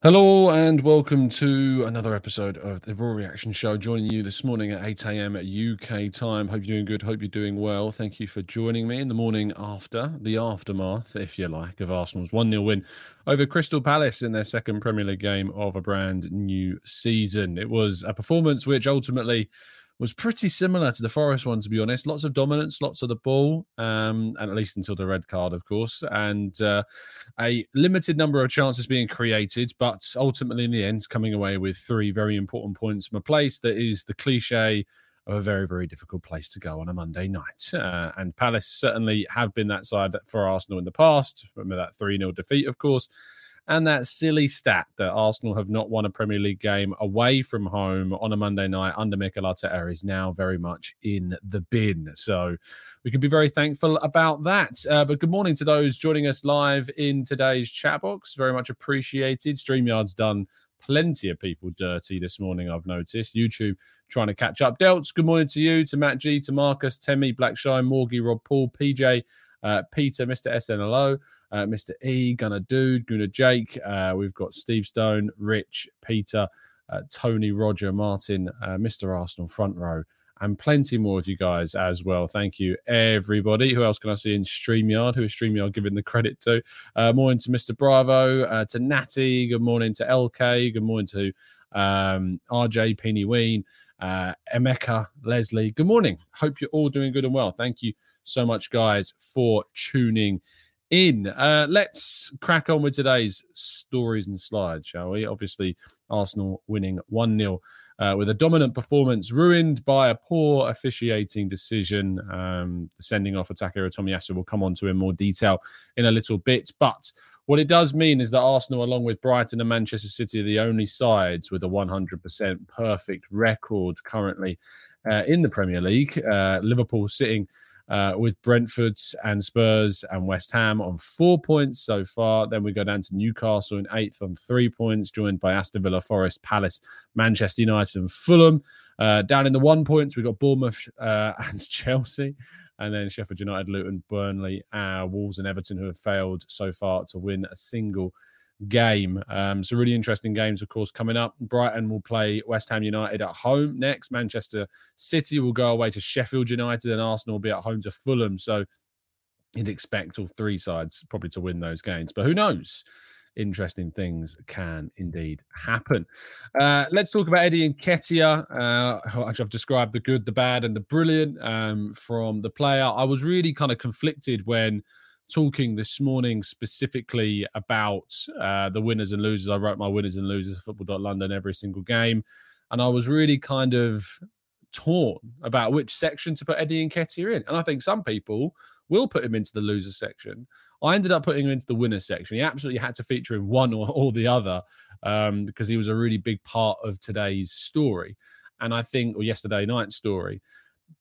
Hello and welcome to another episode of the Raw Reaction Show. Joining you this morning at 8 a.m. at UK time. Hope you're doing good. Hope you're doing well. Thank you for joining me in the morning after the aftermath, if you like, of Arsenal's 1 0 win over Crystal Palace in their second Premier League game of a brand new season. It was a performance which ultimately was pretty similar to the Forest one, to be honest. Lots of dominance, lots of the ball, um, and at least until the red card, of course, and uh, a limited number of chances being created, but ultimately in the end, coming away with three very important points from a place that is the cliche of a very, very difficult place to go on a Monday night. Uh, and Palace certainly have been that side for Arsenal in the past. Remember that 3 0 defeat, of course. And that silly stat that Arsenal have not won a Premier League game away from home on a Monday night under Mikel Arteta is now very much in the bin. So we can be very thankful about that. Uh, but good morning to those joining us live in today's chat box. Very much appreciated. StreamYard's done plenty of people dirty this morning, I've noticed. YouTube trying to catch up. Delts, good morning to you, to Matt G, to Marcus, Temi, Blackshine, Morgie, Rob Paul, PJ, uh, Peter, Mr. SNLO, uh, Mr. E, Gunner Dude, Gunner Jake. Uh, we've got Steve Stone, Rich, Peter, uh, Tony, Roger, Martin, uh, Mr. Arsenal, front row, and plenty more of you guys as well. Thank you, everybody. Who else can I see in StreamYard? Who is StreamYard giving the credit to? Morning to Mr. Bravo, to Natty. Good morning to LK. Good morning to um, RJ, Penny Ween, uh, Emeka, Leslie. Good morning. Hope you're all doing good and well. Thank you so much, guys, for tuning in. Uh, let's crack on with today's stories and slides, shall we? Obviously, Arsenal winning 1 0 uh, with a dominant performance ruined by a poor officiating decision. Um, the sending off attacker Tomiyasu will come on to in more detail in a little bit. But what it does mean is that Arsenal, along with Brighton and Manchester City, are the only sides with a 100% perfect record currently uh, in the Premier League. Uh, Liverpool sitting uh, with Brentford and Spurs and West Ham on four points so far. Then we go down to Newcastle in eighth on three points, joined by Aston Villa, Forest, Palace, Manchester United, and Fulham. Uh, down in the one points, we've got Bournemouth uh, and Chelsea. And then Sheffield United, Luton, Burnley, uh, Wolves, and Everton, who have failed so far to win a single game. Um, so really interesting games, of course, coming up. Brighton will play West Ham United at home next. Manchester City will go away to Sheffield United, and Arsenal will be at home to Fulham. So you'd expect all three sides probably to win those games, but who knows? Interesting things can indeed happen. Uh, let's talk about Eddie Nketiah, uh, which I've described the good, the bad, and the brilliant um, from the player. I was really kind of conflicted when talking this morning specifically about uh, the winners and losers. I wrote my winners and losers football.london every single game. And I was really kind of torn about which section to put Eddie and Nketiah in. And I think some people will put him into the loser section. I ended up putting him into the winner section. He absolutely had to feature in one or, or the other um, because he was a really big part of today's story. And I think, or yesterday night's story,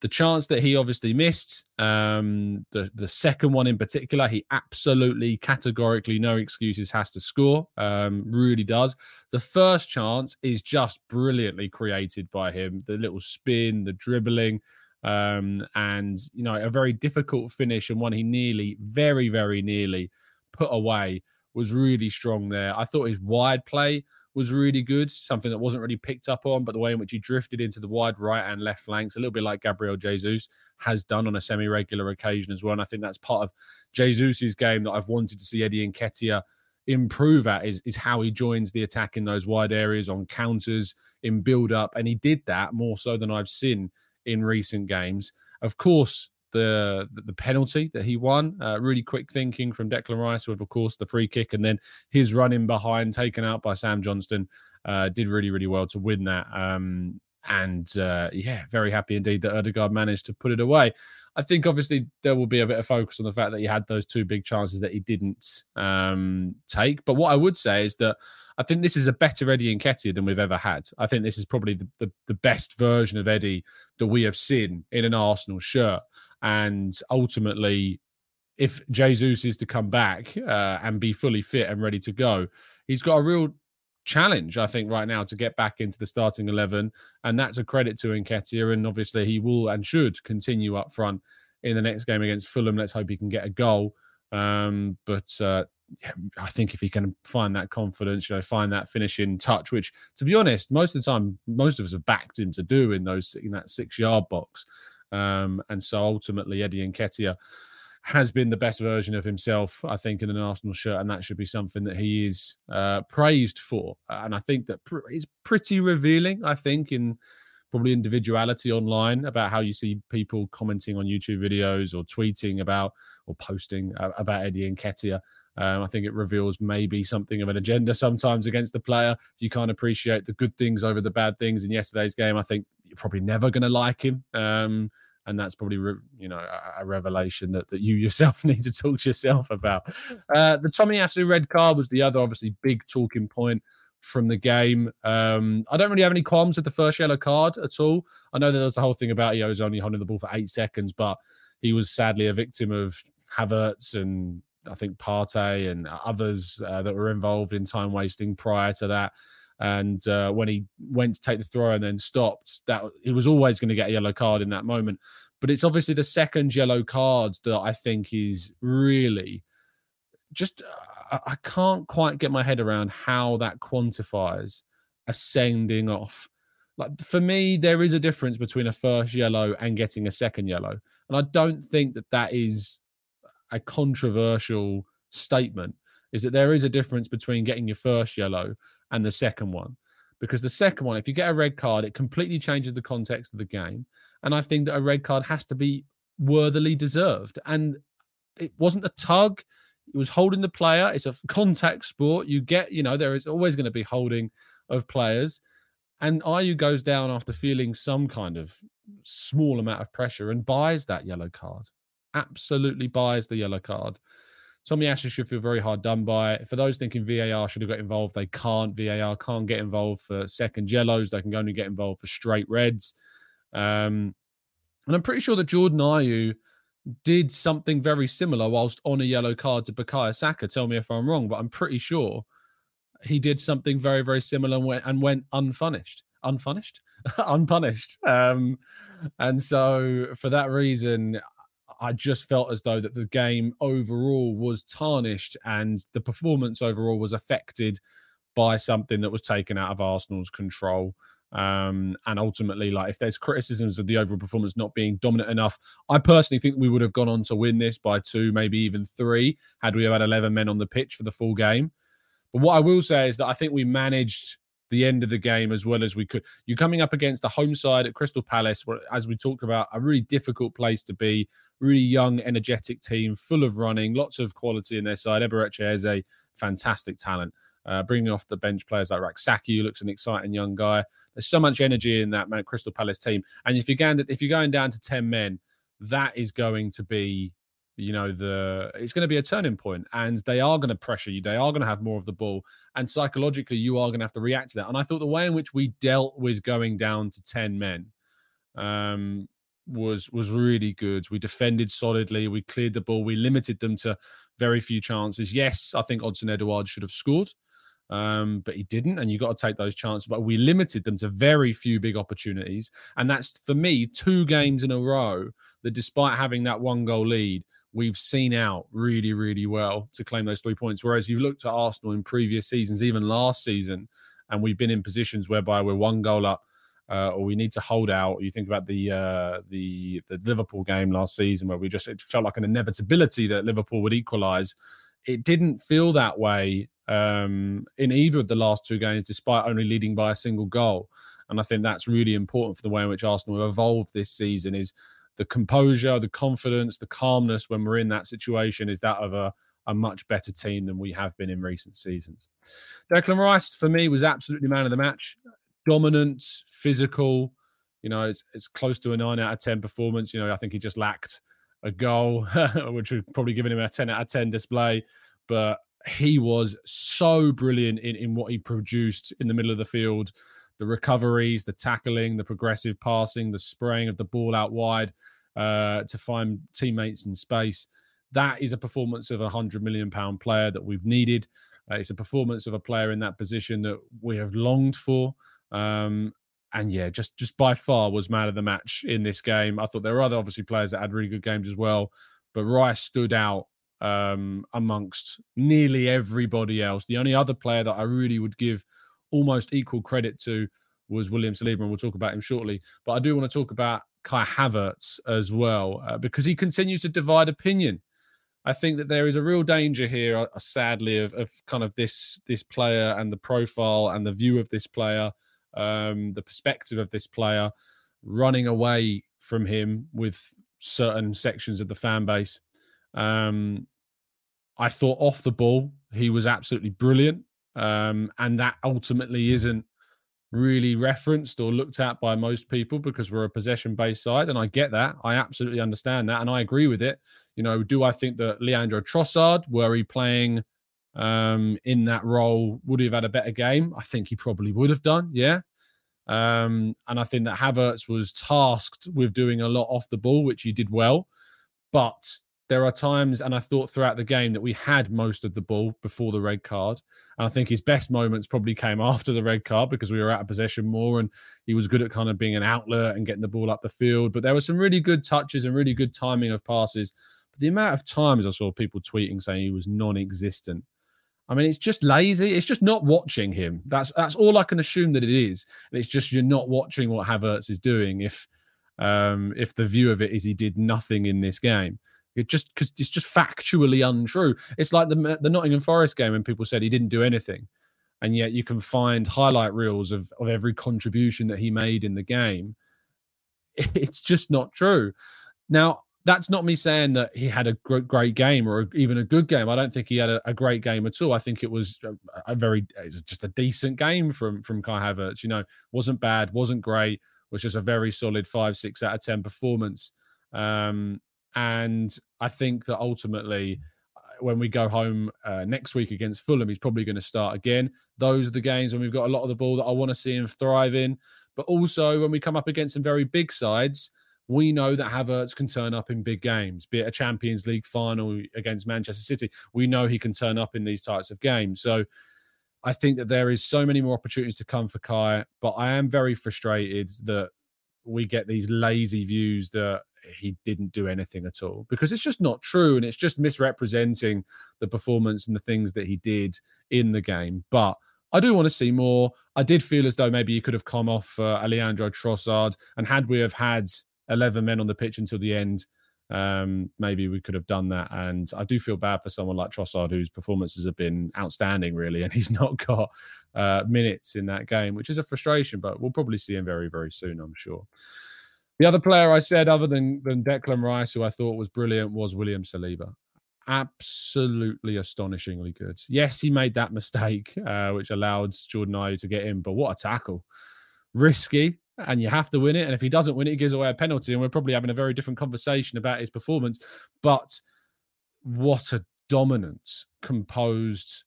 the chance that he obviously missed, um, the the second one in particular, he absolutely categorically no excuses has to score. Um, really does. The first chance is just brilliantly created by him. The little spin, the dribbling, um, and you know a very difficult finish and one he nearly, very very nearly put away was really strong there. I thought his wide play was really good, something that wasn't really picked up on, but the way in which he drifted into the wide right and left flanks, a little bit like Gabriel Jesus has done on a semi regular occasion as well. And I think that's part of Jesus's game that I've wanted to see Eddie Nketiah improve at is, is how he joins the attack in those wide areas on counters, in build up. And he did that more so than I've seen in recent games. Of course, the the penalty that he won. Uh, really quick thinking from Declan Rice with, of course, the free kick, and then his running behind, taken out by Sam Johnstone, uh, did really really well to win that. Um, and uh, yeah, very happy indeed that Odegaard managed to put it away. I think obviously there will be a bit of focus on the fact that he had those two big chances that he didn't um, take. But what I would say is that I think this is a better Eddie Nketiah than we've ever had. I think this is probably the, the, the best version of Eddie that we have seen in an Arsenal shirt. And ultimately, if Jesus is to come back uh, and be fully fit and ready to go, he's got a real challenge, I think, right now to get back into the starting 11. And that's a credit to Nketiah. And obviously, he will and should continue up front in the next game against Fulham. Let's hope he can get a goal. Um, but uh, I think if he can find that confidence, you know, find that finishing touch, which, to be honest, most of the time, most of us have backed him to do in those in that six yard box. Um, and so ultimately, Eddie Nketiah has been the best version of himself, I think, in an Arsenal shirt, and that should be something that he is uh, praised for. And I think that pr- is pretty revealing. I think in probably individuality online about how you see people commenting on YouTube videos or tweeting about or posting uh, about Eddie Nketiah. Um, I think it reveals maybe something of an agenda sometimes against the player. If you can't appreciate the good things over the bad things in yesterday's game, I think probably never going to like him. Um, and that's probably re- you know a, a, revelation that, that you yourself need to talk to yourself about. Uh, the Tomiyasu red card was the other obviously big talking point from the game. Um, I don't really have any qualms with the first yellow card at all. I know that there was the whole thing about he was only holding the ball for eight seconds, but he was sadly a victim of Havertz and I think Partey and others uh, that were involved in time wasting prior to that. And uh, when he went to take the throw and then stopped, that he was always going to get a yellow card in that moment. But it's obviously the second yellow card that I think is really just. Uh, I can't quite get my head around how that quantifies a sending off. Like for me, there is a difference between a first yellow and getting a second yellow, and I don't think that that is a controversial statement. Is that there is a difference between getting your first yellow and the second one. Because the second one, if you get a red card, it completely changes the context of the game. And I think that a red card has to be worthily deserved. And it wasn't a tug, it was holding the player. It's a contact sport. You get, you know, there is always going to be holding of players. And Ayew goes down after feeling some kind of small amount of pressure and buys that yellow card. Absolutely buys the yellow card. Tomiyasu should feel very hard done by. For those thinking VAR should have got involved, they can't. VAR can't get involved for second yellows. They can only get involved for straight reds. Um, and I'm pretty sure that Jordan Ayew did something very similar whilst on a yellow card to Bukayo Saka. Tell me if I'm wrong, but I'm pretty sure he did something very, very similar and went, and went unpunished. Unpunished? unpunished. Um, and so for that reason, I just felt as though that the game overall was tarnished and the performance overall was affected by something that was taken out of Arsenal's control. Um, and ultimately, like if there's criticisms of the overall performance not being dominant enough, I personally think we would have gone on to win this by two, maybe even three, had we had 11 men on the pitch for the full game. But what I will say is that I think we managed the end of the game as well as we could. You're coming up against a home side at Crystal Palace, where, as we talked about, a really difficult place to be. Really young, energetic team, full of running, lots of quality in their side. Eberechi is a fantastic talent. Uh, bringing off the bench players like Rak-Sakyi, who looks an exciting young guy. There's so much energy in that man, Crystal Palace team. And if you're going if you're going down to ten men, that is going to be you know the it's going to be a turning point and they are going to pressure you they are going to have more of the ball and psychologically you are going to have to react to that and i thought the way in which we dealt with going down to 10 men um, was was really good we defended solidly we cleared the ball we limited them to very few chances yes i think Odsonne Edouard should have scored um, but he didn't, and you got to take those chances. But we limited them to very few big opportunities, and that's for me two games in a row that, despite having that one goal lead, we've seen out really, really well to claim those three points. Whereas you've looked at Arsenal in previous seasons, even last season, and we've been in positions whereby we're one goal up. Uh, or we need to hold out. You think about the uh, the the Liverpool game last season, where we just it felt like an inevitability that Liverpool would equalise. It didn't feel that way um, in either of the last two games, despite only leading by a single goal. And I think that's really important for the way in which Arsenal have evolved this season. Is the composure, the confidence, the calmness when we're in that situation is that of a, a much better team than we have been in recent seasons. Declan Rice, for me, was absolutely man of the match. Dominant, physical, you know, it's, it's close to a nine out of 10 performance. You know, I think he just lacked a goal, which would probably given him a 10 out of 10 display. But he was so brilliant in, in what he produced in the middle of the field the recoveries, the tackling, the progressive passing, the spraying of the ball out wide uh, to find teammates in space. That is a performance of a hundred million pound player that we've needed. Uh, it's a performance of a player in that position that we have longed for. Um, and yeah, just just by far was man of the match in this game. I thought there were other obviously players that had really good games as well, but Rice stood out um, amongst nearly everybody else. The only other player that I really would give almost equal credit to was William Saliba, and we'll talk about him shortly. But I do want to talk about Kai Havertz as well uh, because he continues to divide opinion. I think that there is a real danger here, uh, sadly, of, of kind of this this player and the profile and the view of this player, um, the perspective of this player, running away from him with certain sections of the fan base. Um, I thought off the ball he was absolutely brilliant. Um, and that ultimately isn't really referenced or looked at by most people because we're a possession based side. And I get that. I absolutely understand that. And I agree with it. You know, do I think that Leandro Trossard, were he playing um, in that role, would he have had a better game? I think he probably would have done. Yeah. Um, and I think that Havertz was tasked with doing a lot off the ball, which he did well. But there are times, and I thought throughout the game that we had most of the ball before the red card. And I think his best moments probably came after the red card because we were out of possession more and he was good at kind of being an outlet and getting the ball up the field. But there were some really good touches and really good timing of passes. But the amount of times I saw people tweeting saying he was non existent. I mean, it's just lazy. It's just not watching him. That's that's all I can assume that it is. And it's just you're not watching what Havertz is doing if um, if the view of it is he did nothing in this game. It just because it's just factually untrue. It's like the the Nottingham Forest game when people said he didn't do anything, and yet you can find highlight reels of of every contribution that he made in the game. It's just not true. Now that's not me saying that he had a great game or even a good game. I don't think he had a, a great game at all. I think it was a, a very just a decent game from from Kai Havertz. You know, wasn't bad, wasn't great, was just a very solid five six out of ten performance. Um, and I think that ultimately, uh, when we go home uh, next week against Fulham, he's probably going to start again. Those are the games when we've got a lot of the ball that I want to see him thrive in. But also, when we come up against some very big sides, we know that Havertz can turn up in big games, be it a Champions League final against Manchester City. We know he can turn up in these types of games. So I think that there is so many more opportunities to come for Kai, but I am very frustrated that we get these lazy views that he didn't do anything at all because it's just not true and it's just misrepresenting the performance and the things that he did in the game. But I do want to see more. I did feel as though maybe he could have come off uh, Leandro Trossard, and had we have had 11 men on the pitch until the end, um, maybe we could have done that. And I do feel bad for someone like Trossard, whose performances have been outstanding, really, and he's not got uh, minutes in that game, which is a frustration. But we'll probably see him very, very soon, I'm sure. The other player I said, other than, than Declan Rice, who I thought was brilliant, was William Saliba. Absolutely astonishingly good. Yes, he made that mistake, uh, which allowed Jordan Ayew to get in, but what a tackle. Risky, and you have to win it. And if he doesn't win it, he gives away a penalty. And we're probably having a very different conversation about his performance. But what a dominant, composed,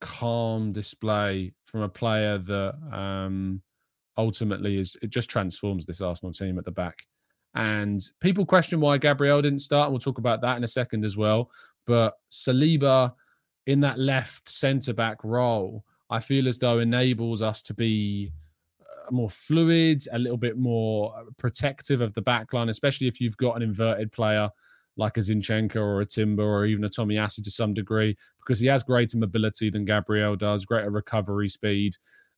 calm display from a player that um, ultimately is it just transforms this Arsenal team at the back. And people question why Gabriel didn't start, and we'll talk about that in a second as well. But Saliba in that left centre back role, I feel as though enables us to be uh, more fluid, a little bit more uh, protective of the back line, especially if you've got an inverted player like a Zinchenko or a Timber or even a Tomiyasu to some degree, because he has greater mobility than Gabriel does, greater recovery speed,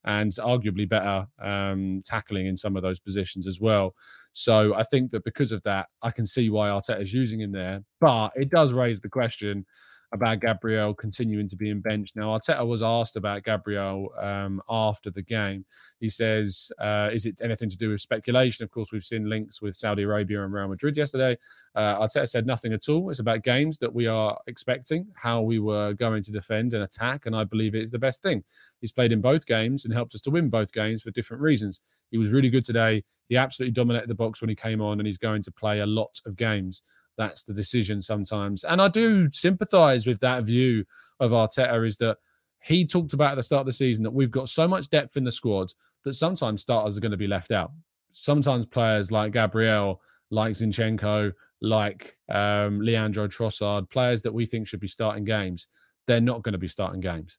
and arguably better um, tackling in some of those positions as well. So I think that because of that, I can see why Arteta is using him there. But it does raise the question about Gabriel continuing to be in bench. Now, Arteta was asked about Gabriel um, after the game. He says, uh, "Is it anything to do with speculation?" Of course, we've seen links with Saudi Arabia and Real Madrid yesterday. Uh, Arteta said nothing at all. It's about games that we are expecting, how we were going to defend and attack, and I believe it is the best thing. He's played in both games and helped us to win both games for different reasons. He was really good today. He absolutely dominated the box when he came on, and he's going to play a lot of games that's the decision sometimes. And I do sympathise with that view of Arteta is that he talked about at the start of the season that we've got so much depth in the squad that sometimes starters are going to be left out. Sometimes players like Gabriel, like Zinchenko, like um, Leandro Trossard, players that we think should be starting games, they're not going to be starting games.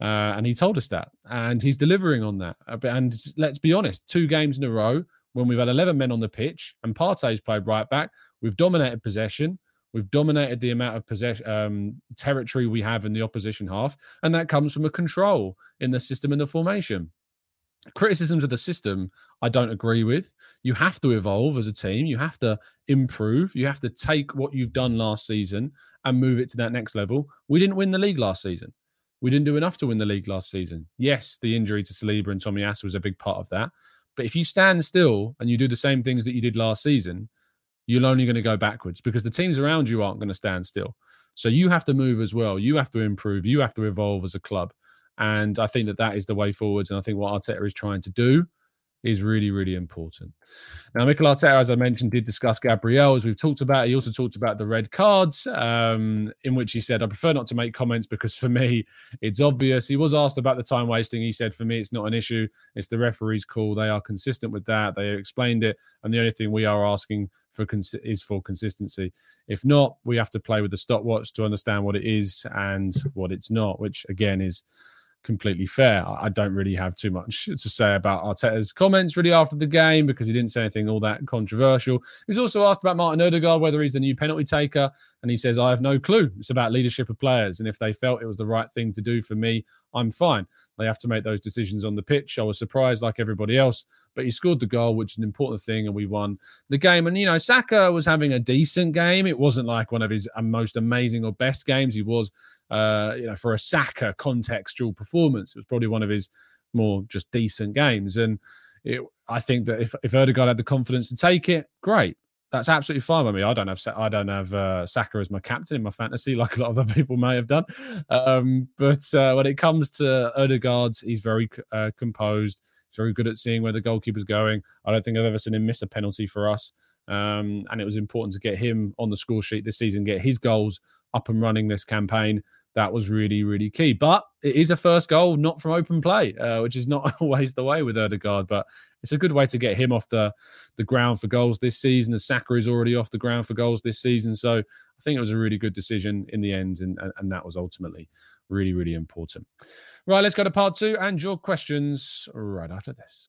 Uh, and he told us that, and he's delivering on that. And let's be honest, two games in a row when we've had 11 men on the pitch and Partey's played right back, we've dominated possession. We've dominated the amount of possession um, territory we have in the opposition half, and that comes from a control in the system and the formation. Criticisms of the system, I don't agree with. You have to evolve as a team. You have to improve. You have to take what you've done last season and move it to that next level. We didn't win the league last season. We didn't do enough to win the league last season. Yes, the injury to Saliba and Tomiyasu was a big part of that. But if you stand still and you do the same things that you did last season, you're only going to go backwards because the teams around you aren't going to stand still. So you have to move as well. You have to improve. You have to evolve as a club. And I think that that is the way forwards. And I think what Arteta is trying to do is really, really important. Now, Mikel Arteta, as I mentioned, did discuss Gabriel, as we've talked about. He also talked about the red cards, um, in which he said, I prefer not to make comments because for me, it's obvious. He was asked about the time wasting. He said, For me, it's not an issue. It's the referee's call. They are consistent with that. They explained it. And the only thing we are asking for cons- is for consistency. If not, we have to play with the stopwatch to understand what it is and what it's not, which again is completely fair. I don't really have too much to say about Arteta's comments really after the game because he didn't say anything all that controversial. He was also asked about Martin Odegaard, whether he's the new penalty taker, and he says, I have no clue. It's about leadership of players. And if they felt it was the right thing to do for me, I'm fine. They have to make those decisions on the pitch. I was surprised like everybody else, but he scored the goal, which is an important thing, and we won the game. And, you know, Saka was having a decent game. It wasn't like one of his most amazing or best games. He was uh, you know, for a Saka contextual performance. It was probably one of his more just decent games. And it, I think that if if Odegaard had the confidence to take it, great. That's absolutely fine with me. I don't have I don't have uh, Saka as my captain in my fantasy, like a lot of other people may have done. Um, but uh, when it comes to Odegaard, he's very uh, composed. He's very good at seeing where the goalkeeper's going. I don't think I've ever seen him miss a penalty for us. Um, and it was important to get him on the score sheet this season, get his goals up and running this campaign that was really, really key. But it is a first goal, not from open play, uh, which is not always the way with Odegaard. But it's a good way to get him off the, the ground for goals this season. As Saka is already off the ground for goals this season. So I think it was a really good decision in the end. And, and that was ultimately really, really important. Right, let's go to part two and your questions right after this.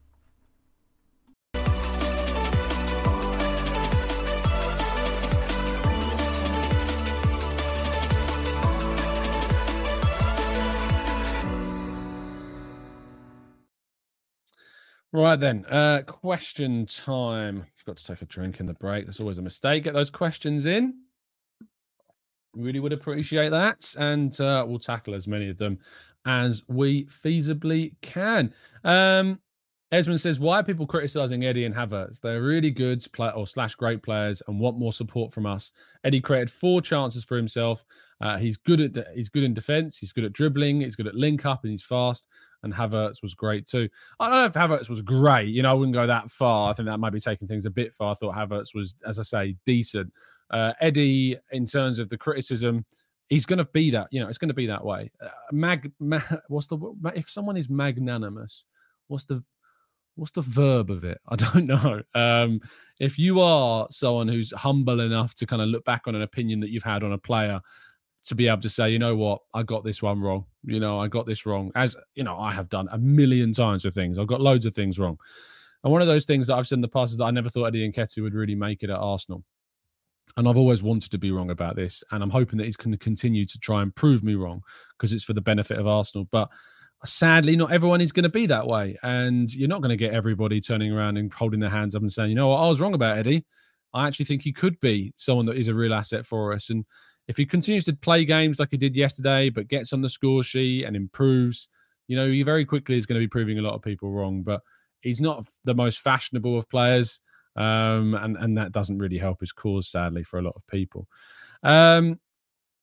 Right then, uh, question time. Forgot to take a drink in the break. That's always a mistake. Get those questions in. Really would appreciate that, and uh, we'll tackle as many of them as we feasibly can. Um, Esmond says, "Why are people criticizing Eddie and Havertz? They're really good or slash great players and want more support from us. Eddie created four chances for himself. Uh, he's good at he's good in defense. He's good at dribbling. He's good at link up, and he's fast and Havertz was great too. I don't know if Havertz was great. You know, I wouldn't go that far. I think that might be taking things a bit far. I thought Havertz was, as I say, decent. Uh, Eddie, in terms of the criticism, he's going to be that. You know, it's going to be that way. Uh, mag, mag, what's the if someone is magnanimous? What's the what's the verb of it? I don't know. Um, if you are someone who's humble enough to kind of look back on an opinion that you've had on a player to be able to say, you know what, I got this one wrong. You know, I got this wrong. As you know, I have done a million times with things. I've got loads of things wrong. And one of those things that I've said in the past is that I never thought Eddie Nketiah would really make it at Arsenal. And I've always wanted to be wrong about this. And I'm hoping that he's going to continue to try and prove me wrong because it's for the benefit of Arsenal. But sadly, not everyone is going to be that way. And you're not going to get everybody turning around and holding their hands up and saying, you know what, I was wrong about Eddie. I actually think he could be someone that is a real asset for us. And if he continues to play games like he did yesterday, but gets on the score sheet and improves, you know, he very quickly is going to be proving a lot of people wrong. But he's not the most fashionable of players, um, and and that doesn't really help his cause, sadly, for a lot of people. Um,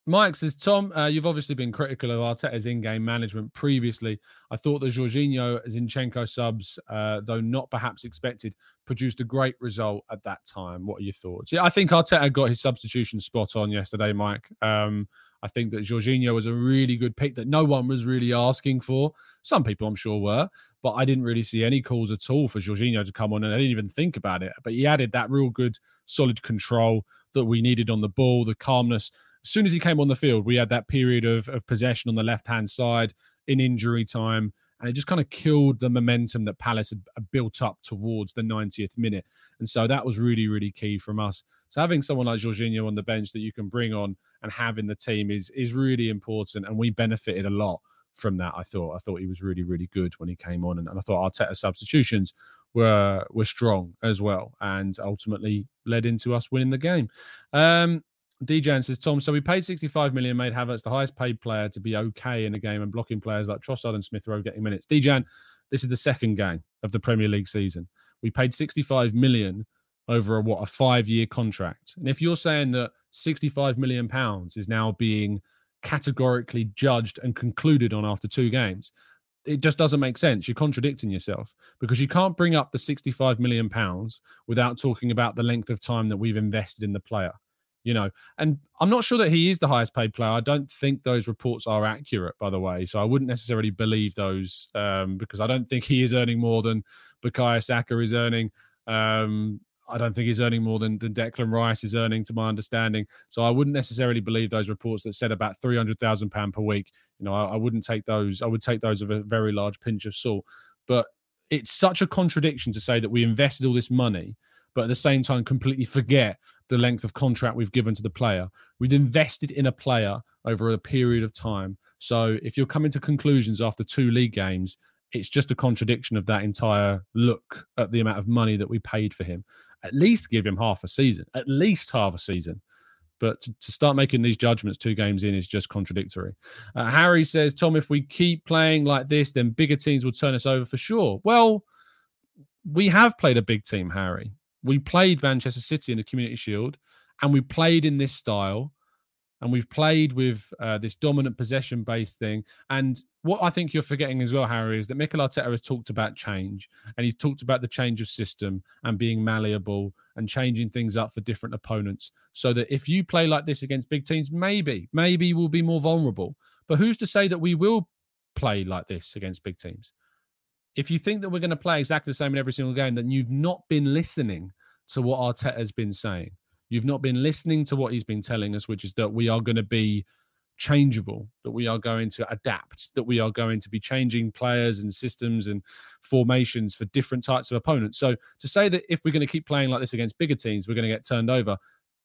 Mike says, Tom, uh, you've obviously been critical of Arteta's in-game management previously. I thought the Jorginho Zinchenko subs, uh, though not perhaps expected, produced a great result at that time. What are your thoughts? Yeah, I think Arteta got his substitution spot on yesterday, Mike. Um, I think that Jorginho was a really good pick that no one was really asking for. Some people, I'm sure, were, but I didn't really see any calls at all for Jorginho to come on, and I didn't even think about it. But he added that real good, solid control that we needed on the ball, the calmness as soon as he came on the field, we had that period of, of possession on the left hand side in injury time. And it just kind of killed the momentum that Palace had built up towards the 90th minute. And so that was really, really key from us. So having someone like Jorginho on the bench that you can bring on and have in the team is is really important. And we benefited a lot from that. I thought I thought he was really, really good when he came on. And, and I thought Arteta's substitutions were were strong as well and ultimately led into us winning the game. Um, DJ says, Tom, so we paid 65 million, made Havertz the highest paid player to be okay in the game and blocking players like Trossard and Smith Rowe getting minutes. DJ, this is the second game of the Premier League season. We paid 65 million over a what a five year contract. And if you're saying that 65 million pounds is now being categorically judged and concluded on after two games, it just doesn't make sense. You're contradicting yourself because you can't bring up the 65 million pounds without talking about the length of time that we've invested in the player you know. And I'm not sure that he is the highest paid player. I don't think those reports are accurate, by the way. So I wouldn't necessarily believe those um, because I don't think he is earning more than Bukayo Saka is earning. Um, I don't think he's earning more than, than Declan Rice is earning, to my understanding. So I wouldn't necessarily believe those reports that said about three hundred thousand pound per week. You know, I, I wouldn't take those. I would take those with a very large pinch of salt. But it's such a contradiction to say that we invested all this money but at the same time completely forget the length of contract we've given to the player. We've invested in a player over a period of time. So if you're coming to conclusions after two league games, it's just a contradiction of that entire look at the amount of money that we paid for him. At least give him half a season, at least half a season. But to, to start making these judgments two games in is just contradictory. Uh, Harry says, Tom, if we keep playing like this, then bigger teams will turn us over for sure. Well, we have played a big team, Harry we played Manchester City in the Community Shield, and we played in this style, and we've played with uh, this dominant possession-based thing. And what I think you're forgetting as well, Harry, is that Mikel Arteta has talked about change, and he's talked about the change of system and being malleable and changing things up for different opponents, so that if you play like this against big teams, maybe, maybe we'll be more vulnerable. But who's to say that we will play like this against big teams? If you think that we're going to play exactly the same in every single game, then you've not been listening to what Arteta has been saying. You've not been listening to what he's been telling us, which is that we are going to be changeable, that we are going to adapt, that we are going to be changing players and systems and formations for different types of opponents. So to say that if we're going to keep playing like this against bigger teams, we're going to get turned over,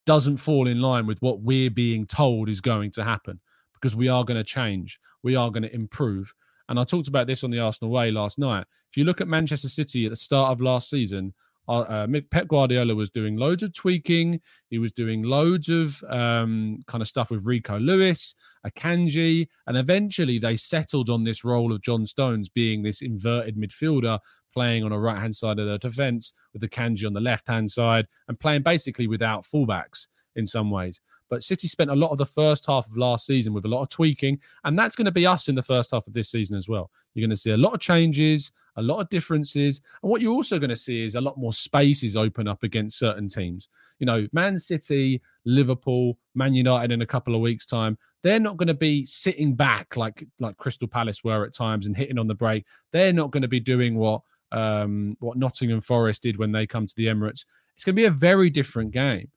doesn't fall in line with what we're being told is going to happen because we are going to change, we are going to improve. And I talked about this on the Arsenal way last night. If you look at Manchester City at the start of last season, uh, uh Pep Guardiola was doing loads of tweaking. He was doing loads of um, kind of stuff with Rico Lewis, Akanji, and eventually they settled on this role of John Stones being this inverted midfielder, playing on a right hand side of the defence with Akanji on the left hand side, and playing basically without fullbacks in some ways. But City spent a lot of the first half of last season with a lot of tweaking, and that's going to be us in the first half of this season as well. You're going to see a lot of changes, a lot of differences, and what you're also going to see is a lot more spaces open up against certain teams. You know, Man City, Liverpool, Man United in a couple of weeks' time, they're not going to be sitting back like like Crystal Palace were at times and hitting on the break. They're not going to be doing what um, what Nottingham Forest did when they come to the Emirates. It's going to be a very different game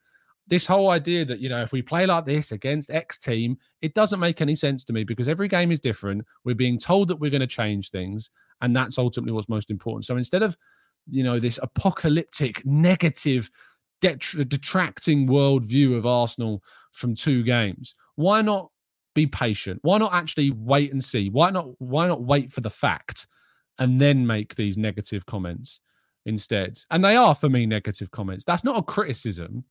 this whole idea that you know if we play like this against x team it doesn't make any sense to me because every game is different. We're being told that we're going to change things and that's ultimately what's most important. So instead of you know this apocalyptic negative det- detracting worldview of arsenal from two games why not be patient? Why not actually wait and see? Why not why not wait for the fact and then make these negative comments instead? And they are for me negative comments. That's not a criticism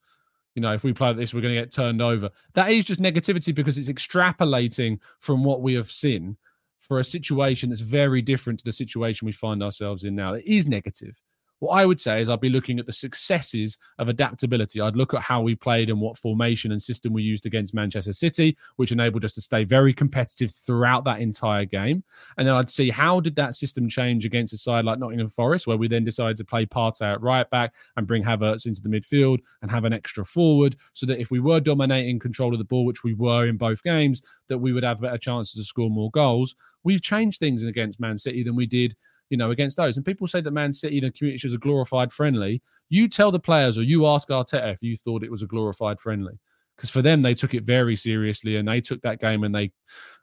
you know, if we play this, we're going to get turned over. That is just negativity because it's extrapolating from what we have seen for a situation that's very different to the situation we find ourselves in now. It is negative. What I would say is I'd be looking at the successes of adaptability. I'd look at how we played and what formation and system we used against Manchester City, which enabled us to stay very competitive throughout that entire game. And then I'd see how did that system change against a side like Nottingham Forest, where we then decided to play Partey at right back and bring Havertz into the midfield and have an extra forward, so that if we were dominating control of the ball, which we were in both games, that we would have better chances to score more goals. We've changed things against Man City than we did you know, against those. And people say that Man City, and the community is a glorified friendly. You tell the players or you ask Arteta if you thought it was a glorified friendly. Because for them, they took it very seriously and they took that game and they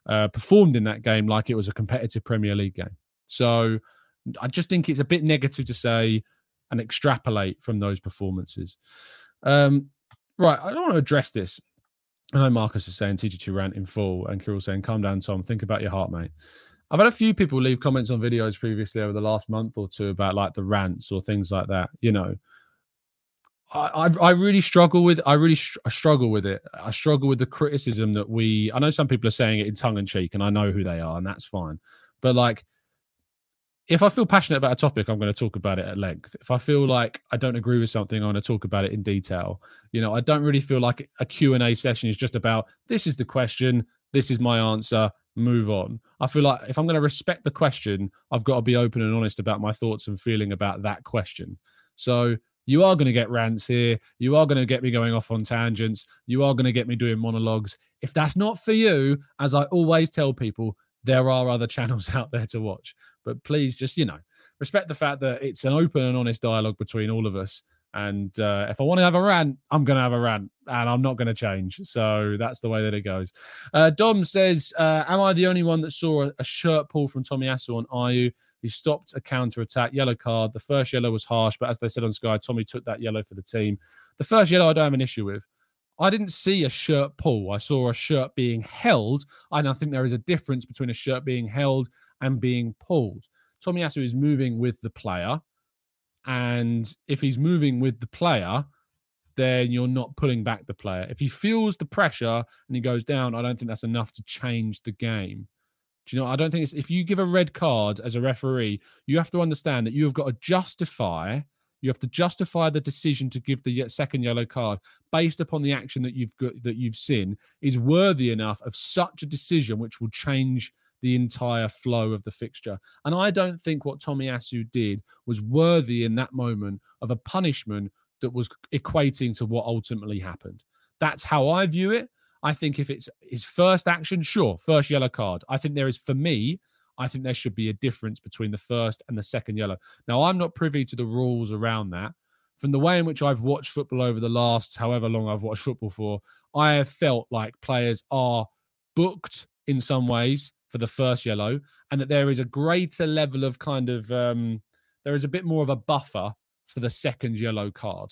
uh, performed in that game like it was a competitive Premier League game. So I just think it's a bit negative to say and extrapolate from those performances. Um, right, I don't want to address this. I know Marcus is saying teacher to rant in full, and Kirill saying, "Calm down, Tom. Think about your heart, mate." I've had a few people leave comments on videos previously over the last month or two about like the rants or things like that. You know, I I, I really struggle with I really I struggle with it. I struggle with the criticism that we. I know some people are saying it in tongue and cheek, and I know who they are, and that's fine. But like, if I feel passionate about a topic, I'm going to talk about it at length. If I feel like I don't agree with something, I'm going to talk about it in detail. You know, I don't really feel like a Q and A session is just about this is the question, this is my answer move on. I feel like if I'm going to respect the question, I've got to be open and honest about my thoughts and feeling about that question. So you are going to get rants here. You are going to get me going off on tangents. You are going to get me doing monologues. If that's not for you, as I always tell people, there are other channels out there to watch. But please just, you know, respect the fact that it's an open and honest dialogue between all of us. And uh, if I want to have a rant, I'm going to have a rant and I'm not going to change. So that's the way that it goes. Uh, Dom says, uh, Am I the only one that saw a, shirt pull from Tommy Tomiyasu on Ayew? He stopped a counter attack, yellow card. The first yellow was harsh, but as they said on Sky, Tommy took that yellow for the team. The first yellow I don't have an issue with. I didn't see a shirt pull. I saw a shirt being held. And I think there is a difference between a shirt being held and being pulled. Tomiyasu is moving with the player. And if he's moving with the player, then you're not pulling back the player. If he feels the pressure and he goes down, I don't think that's enough to change the game. Do you know? I don't think it's if you give a red card as a referee, you have to understand that you have got to justify. You have to justify the decision to give the second yellow card based upon the action that you've got that you've seen is worthy enough of such a decision, which will change the entire flow of the fixture. And I don't think what Tomiyasu did was worthy in that moment of a punishment that was equating to what ultimately happened. That's how I view it. I think if it's his first action, sure, first yellow card. I think there is, for me, I think there should be a difference between the first and the second yellow. Now, I'm not privy to the rules around that. From the way in which I've watched football over the last however long I've watched football for, I have felt like players are booked in some ways for the first yellow, and that there is a greater level of kind of um, there is a bit more of a buffer for the second yellow card.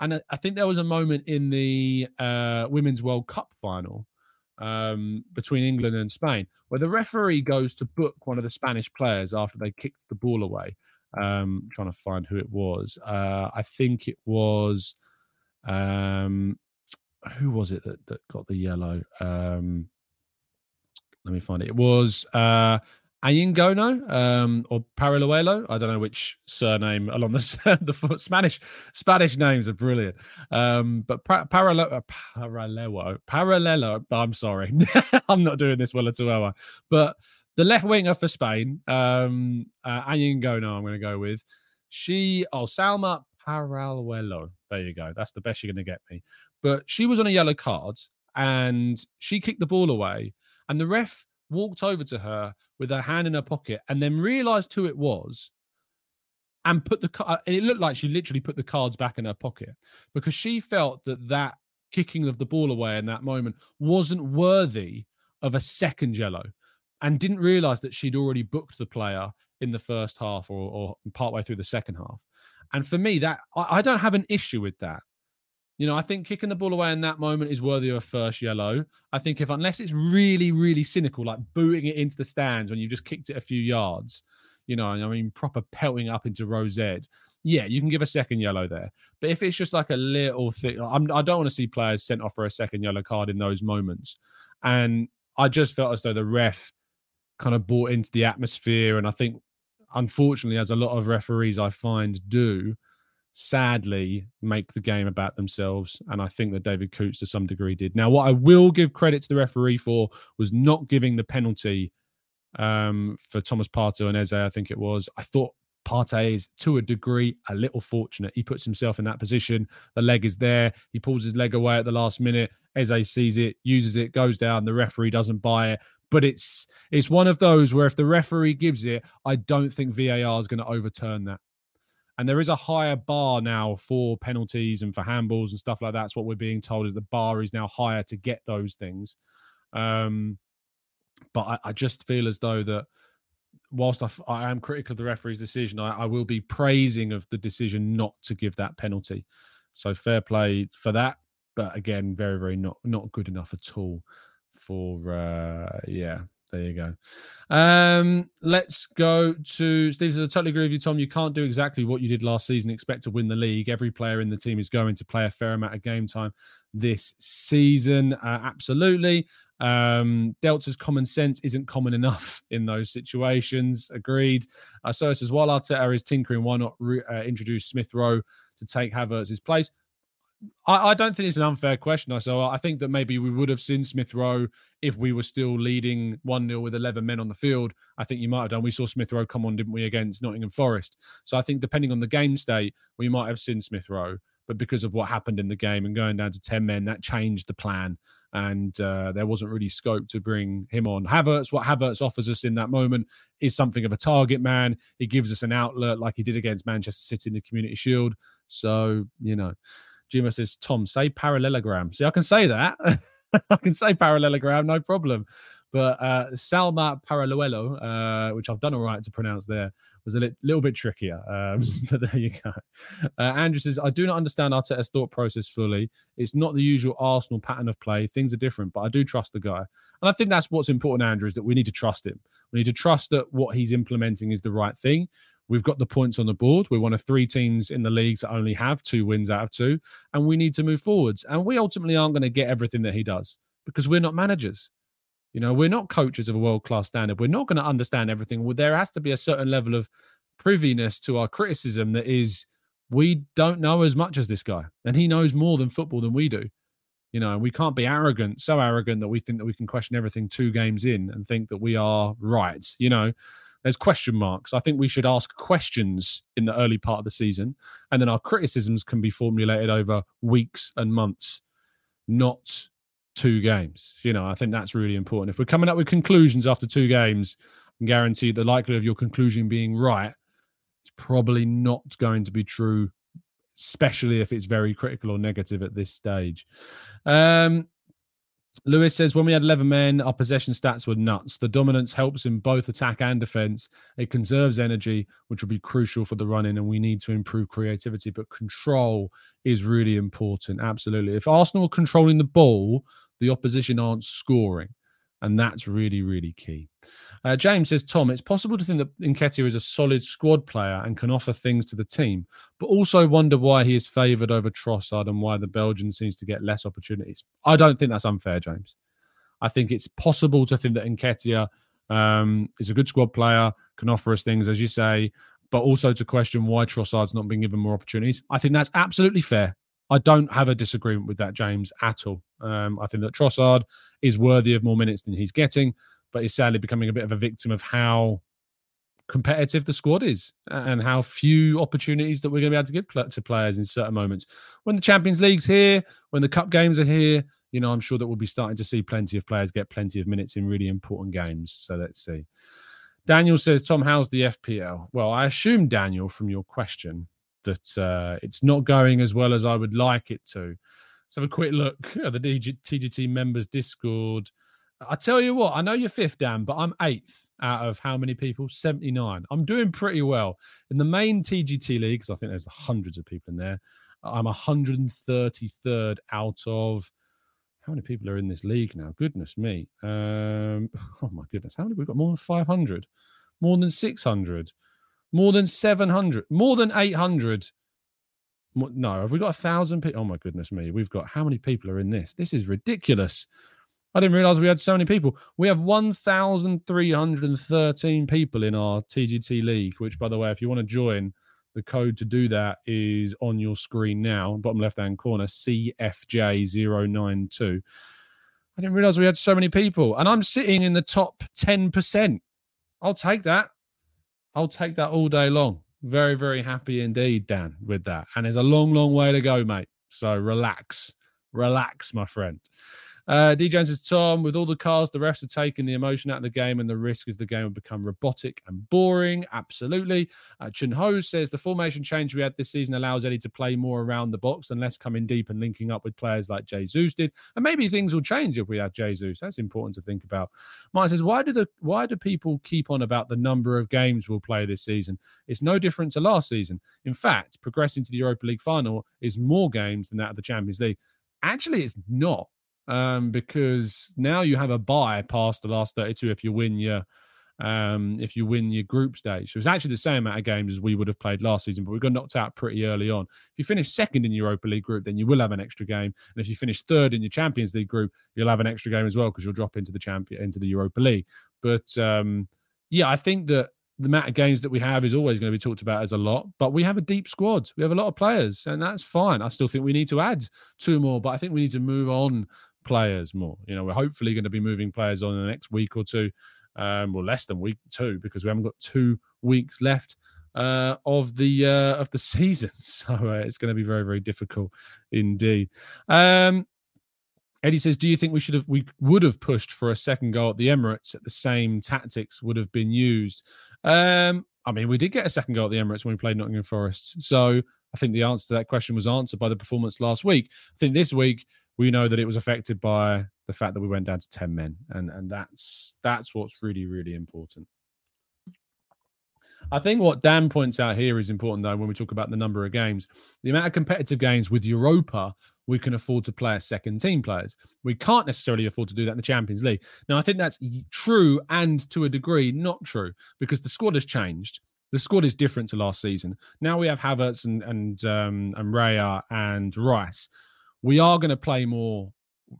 And I think there was a moment in the uh, Women's World Cup final um, between England and Spain where the referee goes to book one of the Spanish players after they kicked the ball away. Um, trying to find who it was. Uh, I think it was um, who was it that, that got the yellow? Um, let me find it. It was uh, Ayingono um, or Paralluelo. I don't know which surname along the the Spanish Spanish names are brilliant. Um, but pa- Parallelo, uh, Parallelo, Parallelo. I'm sorry, I'm not doing this well at all. But the left winger for Spain, um, uh, Ayingono, I'm going to go with. She, oh, Salma Paralluelo. There you go. That's the best you're going to get me. But she was on a yellow card and she kicked the ball away, and the ref walked over to her with her hand in her pocket and then realized who it was and put the uh, and it looked like she literally put the cards back in her pocket because she felt that that kicking of the ball away in that moment wasn't worthy of a second yellow and didn't realize that she'd already booked the player in the first half or, or partway through the second half. And for me that I, I don't have an issue with that you know, I think kicking the ball away in that moment is worthy of a first yellow. I think if unless it's really, really cynical, like booting it into the stands when you just kicked it a few yards, you know, I mean, proper pelting up into Z, yeah, you can give a second yellow there. But if it's just like a little thing, I'm, I do not want to see players sent off for a second yellow card in those moments. And I just felt as though the ref kind of bought into the atmosphere. And I think, unfortunately, as a lot of referees I find do, sadly make the game about themselves. And I think that David Coots to some degree did. Now, what I will give credit to the referee for was not giving the penalty um, for Thomas Partey and Eze, I think it was. I thought Partey is to a degree a little fortunate. He puts himself in that position. The leg is there. He pulls his leg away at the last minute. Eze sees it, uses it, goes down. The referee doesn't buy it. But it's it's one of those where if the referee gives it, I don't think VAR is going to overturn that. And there is a higher bar now for penalties and for handballs and stuff like that. That's what we're being told is the bar is now higher to get those things. Um, but I, I just feel as though that whilst I, I am critical of the referee's decision, I, I, will be praising of the decision not to give that penalty. So fair play for that, but again, very very not not good enough at all for uh, yeah there you go. Um, let's go to Steve. I totally agree with you, Tom. You can't do exactly what you did last season. Expect to win the league. Every player in the team is going to play a fair amount of game time this season. Uh, absolutely. Um, Delta's common sense isn't common enough in those situations. Agreed. Uh, so it says while Arteta is tinkering, why not re- uh, introduce Smith Rowe to take Havertz's place? I, I, don't think it's an unfair question. So I think that maybe we would have seen Smith Rowe if we were still leading 1 0 with 11 men on the field. I think you might have done. We saw Smith Rowe come on, didn't we, against Nottingham Forest? So I think depending on the game state, we might have seen Smith Rowe. But because of what happened in the game and going down to 10 men, that changed the plan. And uh, there wasn't really scope to bring him on. Havertz, what Havertz offers us in that moment is something of a target man. He gives us an outlet like he did against Manchester City in the Community Shield. So, you know. Juma says, Tom, say parallelogram. See, I can say that. I can say parallelogram, no problem. But uh, Salma Paralluelo, uh, which I've done all right to pronounce there, was a li- little bit trickier. Um, but there you go. Uh, Andrew says, I do not understand Arteta's thought process fully. It's not the usual Arsenal pattern of play. Things are different, but I do trust the guy. And I think that's what's important, Andrew, is that we need to trust him. We need to trust that what he's implementing is the right thing. We've got the points on the board. We're one of three teams in the league that only have two wins out of two, and we need to move forwards. And we ultimately aren't going to get everything that he does because we're not managers. You know, we're not coaches of a world class standard. We're not going to understand everything. There has to be a certain level of priviness to our criticism that is, we don't know as much as this guy, and he knows more than football than we do. You know, we can't be arrogant, so arrogant that we think that we can question everything two games in and think that we are right. You know, there's question marks. I think we should ask questions in the early part of the season, and then our criticisms can be formulated over weeks and months, not two games. You know, I think that's really important. If we're coming up with conclusions after two games, can guarantee the likelihood of your conclusion being right is probably not going to be true, especially if it's very critical or negative at this stage. Um, Lewis says when we had 11 men, our possession stats were nuts. The dominance helps in both attack and defense. It conserves energy, which will be crucial for the running, and we need to improve creativity. But control is really important. Absolutely. If Arsenal are controlling the ball, the opposition aren't scoring. And that's really, really key. Uh, James says, Tom, it's possible to think that Nketiah is a solid squad player and can offer things to the team, but also wonder why he is favoured over Trossard and why the Belgian seems to get less opportunities. I don't think that's unfair, James. I think it's possible to think that Nketiah um, is a good squad player, can offer us things, as you say, but also to question why Trossard's not being given more opportunities. I think that's absolutely fair. I don't have a disagreement with that, James, at all. Um, I think that Trossard is worthy of more minutes than he's getting, but he's sadly becoming a bit of a victim of how competitive the squad is and how few opportunities that we're going to be able to give to players in certain moments. When the Champions League's here, when the cup games are here, you know, I'm sure that we'll be starting to see plenty of players get plenty of minutes in really important games. So let's see. Daniel says, Tom, how's the FPL? Well, I assume, Daniel, from your question, that uh, it's not going as well as I would like it to. Let's have a quick look at the TGT members Discord. I tell you what, I know you're fifth, Dan, but I'm eighth out of how many people? 79. I'm doing pretty well. In the main TGT leagues, I think there's hundreds of people in there. I'm 133rd out of how many people are in this league now? Goodness me. Um, oh my goodness. How many? We've got more than 500, more than 600. More than 700, more than 800. No, have we got a thousand people? Oh my goodness me. We've got how many people are in this? This is ridiculous. I didn't realize we had so many people. We have 1,313 people in our TGT league, which, by the way, if you want to join, the code to do that is on your screen now, bottom left hand corner, CFJ092. I didn't realize we had so many people, and I'm sitting in the top 10%. I'll take that. I'll take that all day long. Very, very happy indeed, Dan, with that. And there's a long, long way to go, mate. So relax, relax, my friend. Uh, D Jones says, Tom, with all the cars the refs are taking the emotion out of the game and the risk is the game will become robotic and boring. Absolutely. Uh, Chun Ho says, the formation change we had this season allows Eddie to play more around the box and less coming deep and linking up with players like Jesus did. And maybe things will change if we have Jesus. That's important to think about. Mike says, why do the why do people keep on about the number of games we'll play this season? It's no different to last season. In fact, progressing to the Europa League final is more games than that of the Champions League. Actually, it's not um, because now you have a bye past the last 32 if you win your um, if you win your group stage. So it's actually the same amount of games as we would have played last season, but we got knocked out pretty early on. If you finish second in Europa League group, then you will have an extra game. And if you finish third in your Champions League group, you'll have an extra game as well because you'll drop into the champion into the Europa League. But um, yeah, I think that the amount of games that we have is always going to be talked about as a lot, but we have a deep squad. We have a lot of players, and that's fine. I still think we need to add two more, but I think we need to move on players more. You know, we're hopefully going to be moving players on in the next week or two, um, or less than week two, because we haven't got two weeks left uh, of the uh, of the season. So uh, it's going to be very very difficult indeed. Um, Eddie says, "Do you think we should have we would have pushed for a second goal at the Emirates at the same tactics would have been used?" Um, I mean, we did get a second goal at the Emirates when we played Nottingham Forest, so I think the answer to that question was answered by the performance last week. I think this week we know that it was affected by the fact that we went down to 10 men and and that's that's what's really really important I think what Dan points out here is important, though, when we talk about the number of games. The amount of competitive games with Europa, we can afford to play as second team players. We can't necessarily afford to do that in the Champions League. Now, I think that's true and to a degree not true because the squad has changed. The squad is different to last season. Now we have Havertz and and um, and Raya and Rice we are going to play more.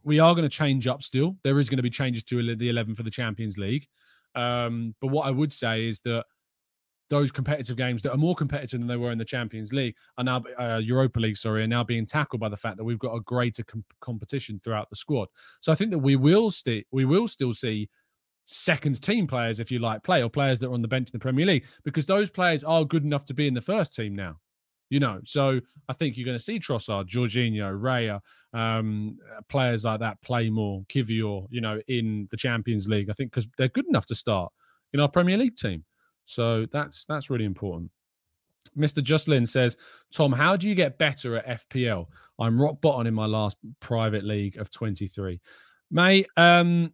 We are going to change up still. There is going to be changes to the 11 for the Champions League. Um, but what I would say is that those competitive games that are more competitive than they were in the Champions League are now uh, Europa League, sorry, are now being tackled by the fact that we've got a greater com- competition throughout the squad. So I think that we will still we will still see second team players, if you like, play or players that are on the bench in the Premier League because those players are good enough to be in the first team now you know. So I think you're going to see Trossard, Jorginho, Raya, um, players like that play more, Kiwior, you know, in the Champions League. I think because they're good enough to start. in our Premier League team. So that's that's really important. Mr. Justlin says, Tom, how do you get better at FPL? I'm rock bottom in my last private league of 23. Mate, um,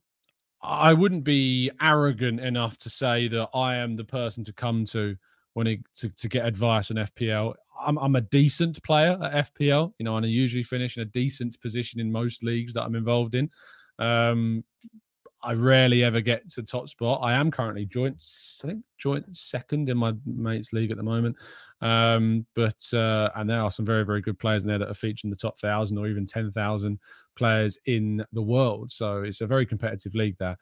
I wouldn't be arrogant enough to say that I am the person to come to when it, to, to get advice on FPL. I'm, I'm a decent player at FPL, you know, and I usually finish in a decent position in most leagues that I'm involved in. Um, I rarely ever get to top spot. I am currently joint, I think joint second in my mates league at the moment. Um, but uh, and there are some very very good players in there that are featured in the top thousand or even ten thousand players in the world. So it's a very competitive league there.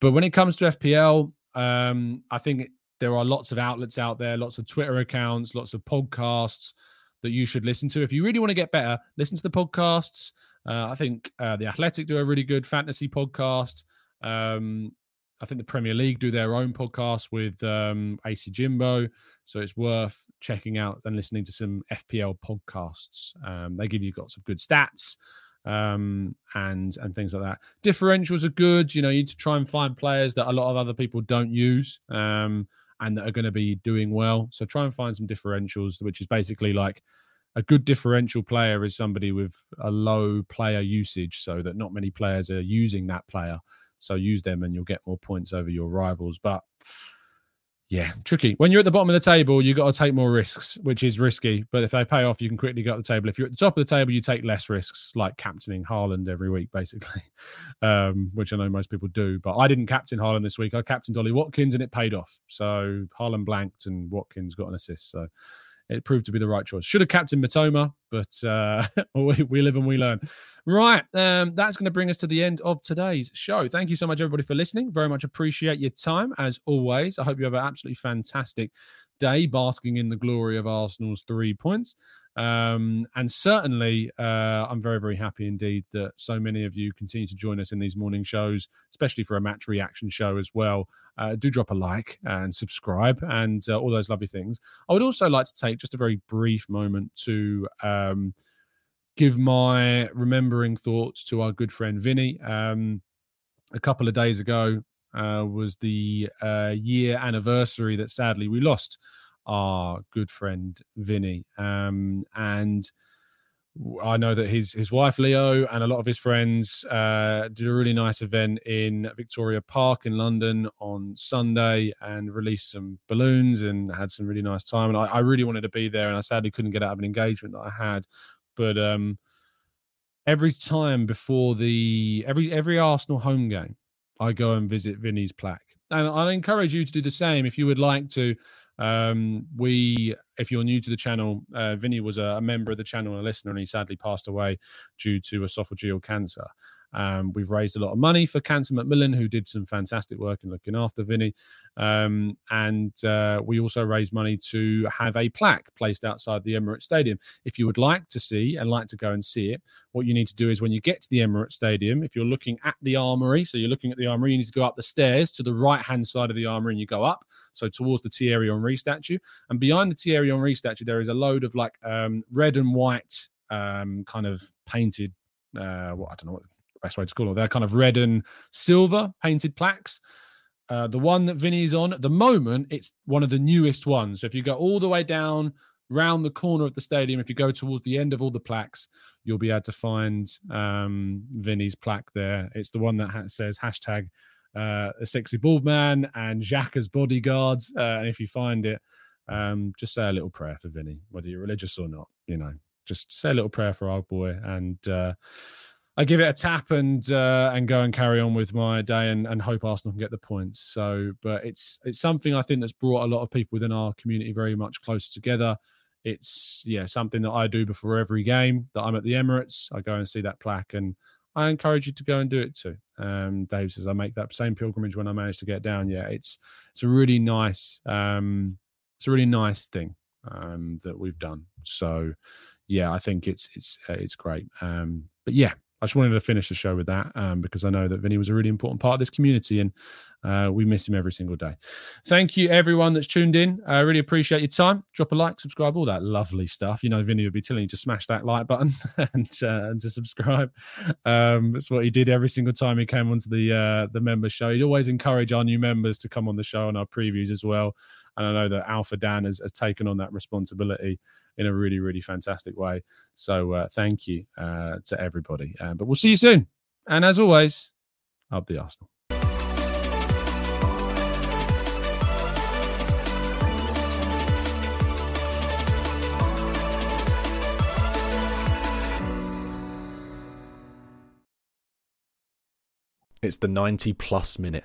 But when it comes to FPL, um, I think there are lots of outlets out there, lots of Twitter accounts, lots of podcasts that you should listen to. If you really want to get better, listen to the podcasts. Uh, I think uh, the Athletic do a really good fantasy podcast. Um, I think the Premier League do their own podcast with um, AC Jimbo, so it's worth checking out and listening to some FPL podcasts. Um, they give you lots of good stats um, and and things like that. Differentials are good. You know, you need to try and find players that a lot of other people don't use um, and that are going to be doing well. So try and find some differentials, which is basically like a good differential player is somebody with a low player usage, so that not many players are using that player. So use them and you'll get more points over your rivals. But yeah, tricky. When you're at the bottom of the table, you've got to take more risks, which is risky. But if they pay off, you can quickly get up the table. If you're at the top of the table, you take less risks, like captaining Haaland every week, basically, um, which I know most people do. But I didn't captain Haaland this week. I captained Watkins, and it paid off. So Haaland blanked, and Watkins got an assist. So it proved to be the right choice. Should have captained Mitoma, but uh, we, we, live and we learn. Right, um, that's going to bring us to the end of today's show. Thank you so much, everybody, for listening. Very much appreciate your time, as always. I hope you have an absolutely fantastic day, basking in the glory of Arsenal's three points. Um, and certainly, uh, I'm very, very happy indeed that so many of you continue to join us in these morning shows, especially for a match reaction show as well. Uh, do drop a like and subscribe and uh, all those lovely things. I would also like to take just a very brief moment to um, give my remembering thoughts to our good friend Vinny. Um, a couple of days ago uh, was the uh, year anniversary that sadly we lost our good friend Vinny. Um, and I know that his his wife Leo and a lot of his friends uh, did a really nice event in Victoria Park in London on Sunday and released some balloons and had some really nice time. And I, I really wanted to be there, and I sadly couldn't get out of an engagement that I had. But um, every time before the every every Arsenal home game, I go and visit Vinny's plaque, and I encourage you to do the same if you would like to. Um, we, if you're new to the channel, uh, Vinny was a, a, member of the channel and a listener, and he sadly passed away due to esophageal cancer. Um, we've raised a lot of money for Cancer Macmillan, who did some fantastic work in looking after Vinny. Um, and uh, we also raised money to have a plaque placed outside the Emirates Stadium. If you would like to see and like to go and see it, what you need to do is when you get to the Emirates Stadium, if you're looking at the armory, so you're looking at the armory, you need to go up the stairs to the right hand side of the armory and you go up, so towards the Thierry Henry statue. And behind the Thierry Henry statue, there is a load of like um, red and white um, kind of painted, uh, what I don't know what best way to call it. They're kind of red and silver painted plaques. Uh, the one that Vinny's on at the moment, it's one of the newest ones. So if you go all the way down round the corner of the stadium, if you go towards the end of all the plaques, you'll be able to find um, Vinny's plaque there. It's the one that ha- says hashtag uh, a sexy bald man and Xhaka's bodyguards. Uh, and if you find it, um, just say a little prayer for Vinny, whether you're religious or not. You know, just say a little prayer for our boy and. Uh, I give it a tap and uh, and go and carry on with my day and, and hope Arsenal can get the points. So, but it's it's something I think that's brought a lot of people within our community very much closer together. It's yeah something that I do before every game that I'm at the Emirates. I go and see that plaque, and I encourage you to go and do it too. Um, Dave says I make that same pilgrimage when I manage to get down. Yeah, it's it's a really nice um, it's a really nice thing um, that we've done. So yeah, I think it's it's uh, it's great. Um, but yeah, I just wanted to finish the show with that um, because I know that Vinny was a really important part of this community and uh, we miss him every single day. Thank you, everyone that's tuned in. I really appreciate your time. Drop a like, subscribe, all that lovely stuff. You know, Vinny would be telling you to smash that like button and, uh, and to subscribe. Um, that's what he did every single time he came onto the uh, the member show. He'd always encourage our new members to come on the show and our previews as well. And I know that Alpha Dan has, has taken on that responsibility in a really, really fantastic way. So uh, thank you uh, to everybody. Uh, but we'll see you soon. And as always, up the Arsenal. It's the 90 plus minute.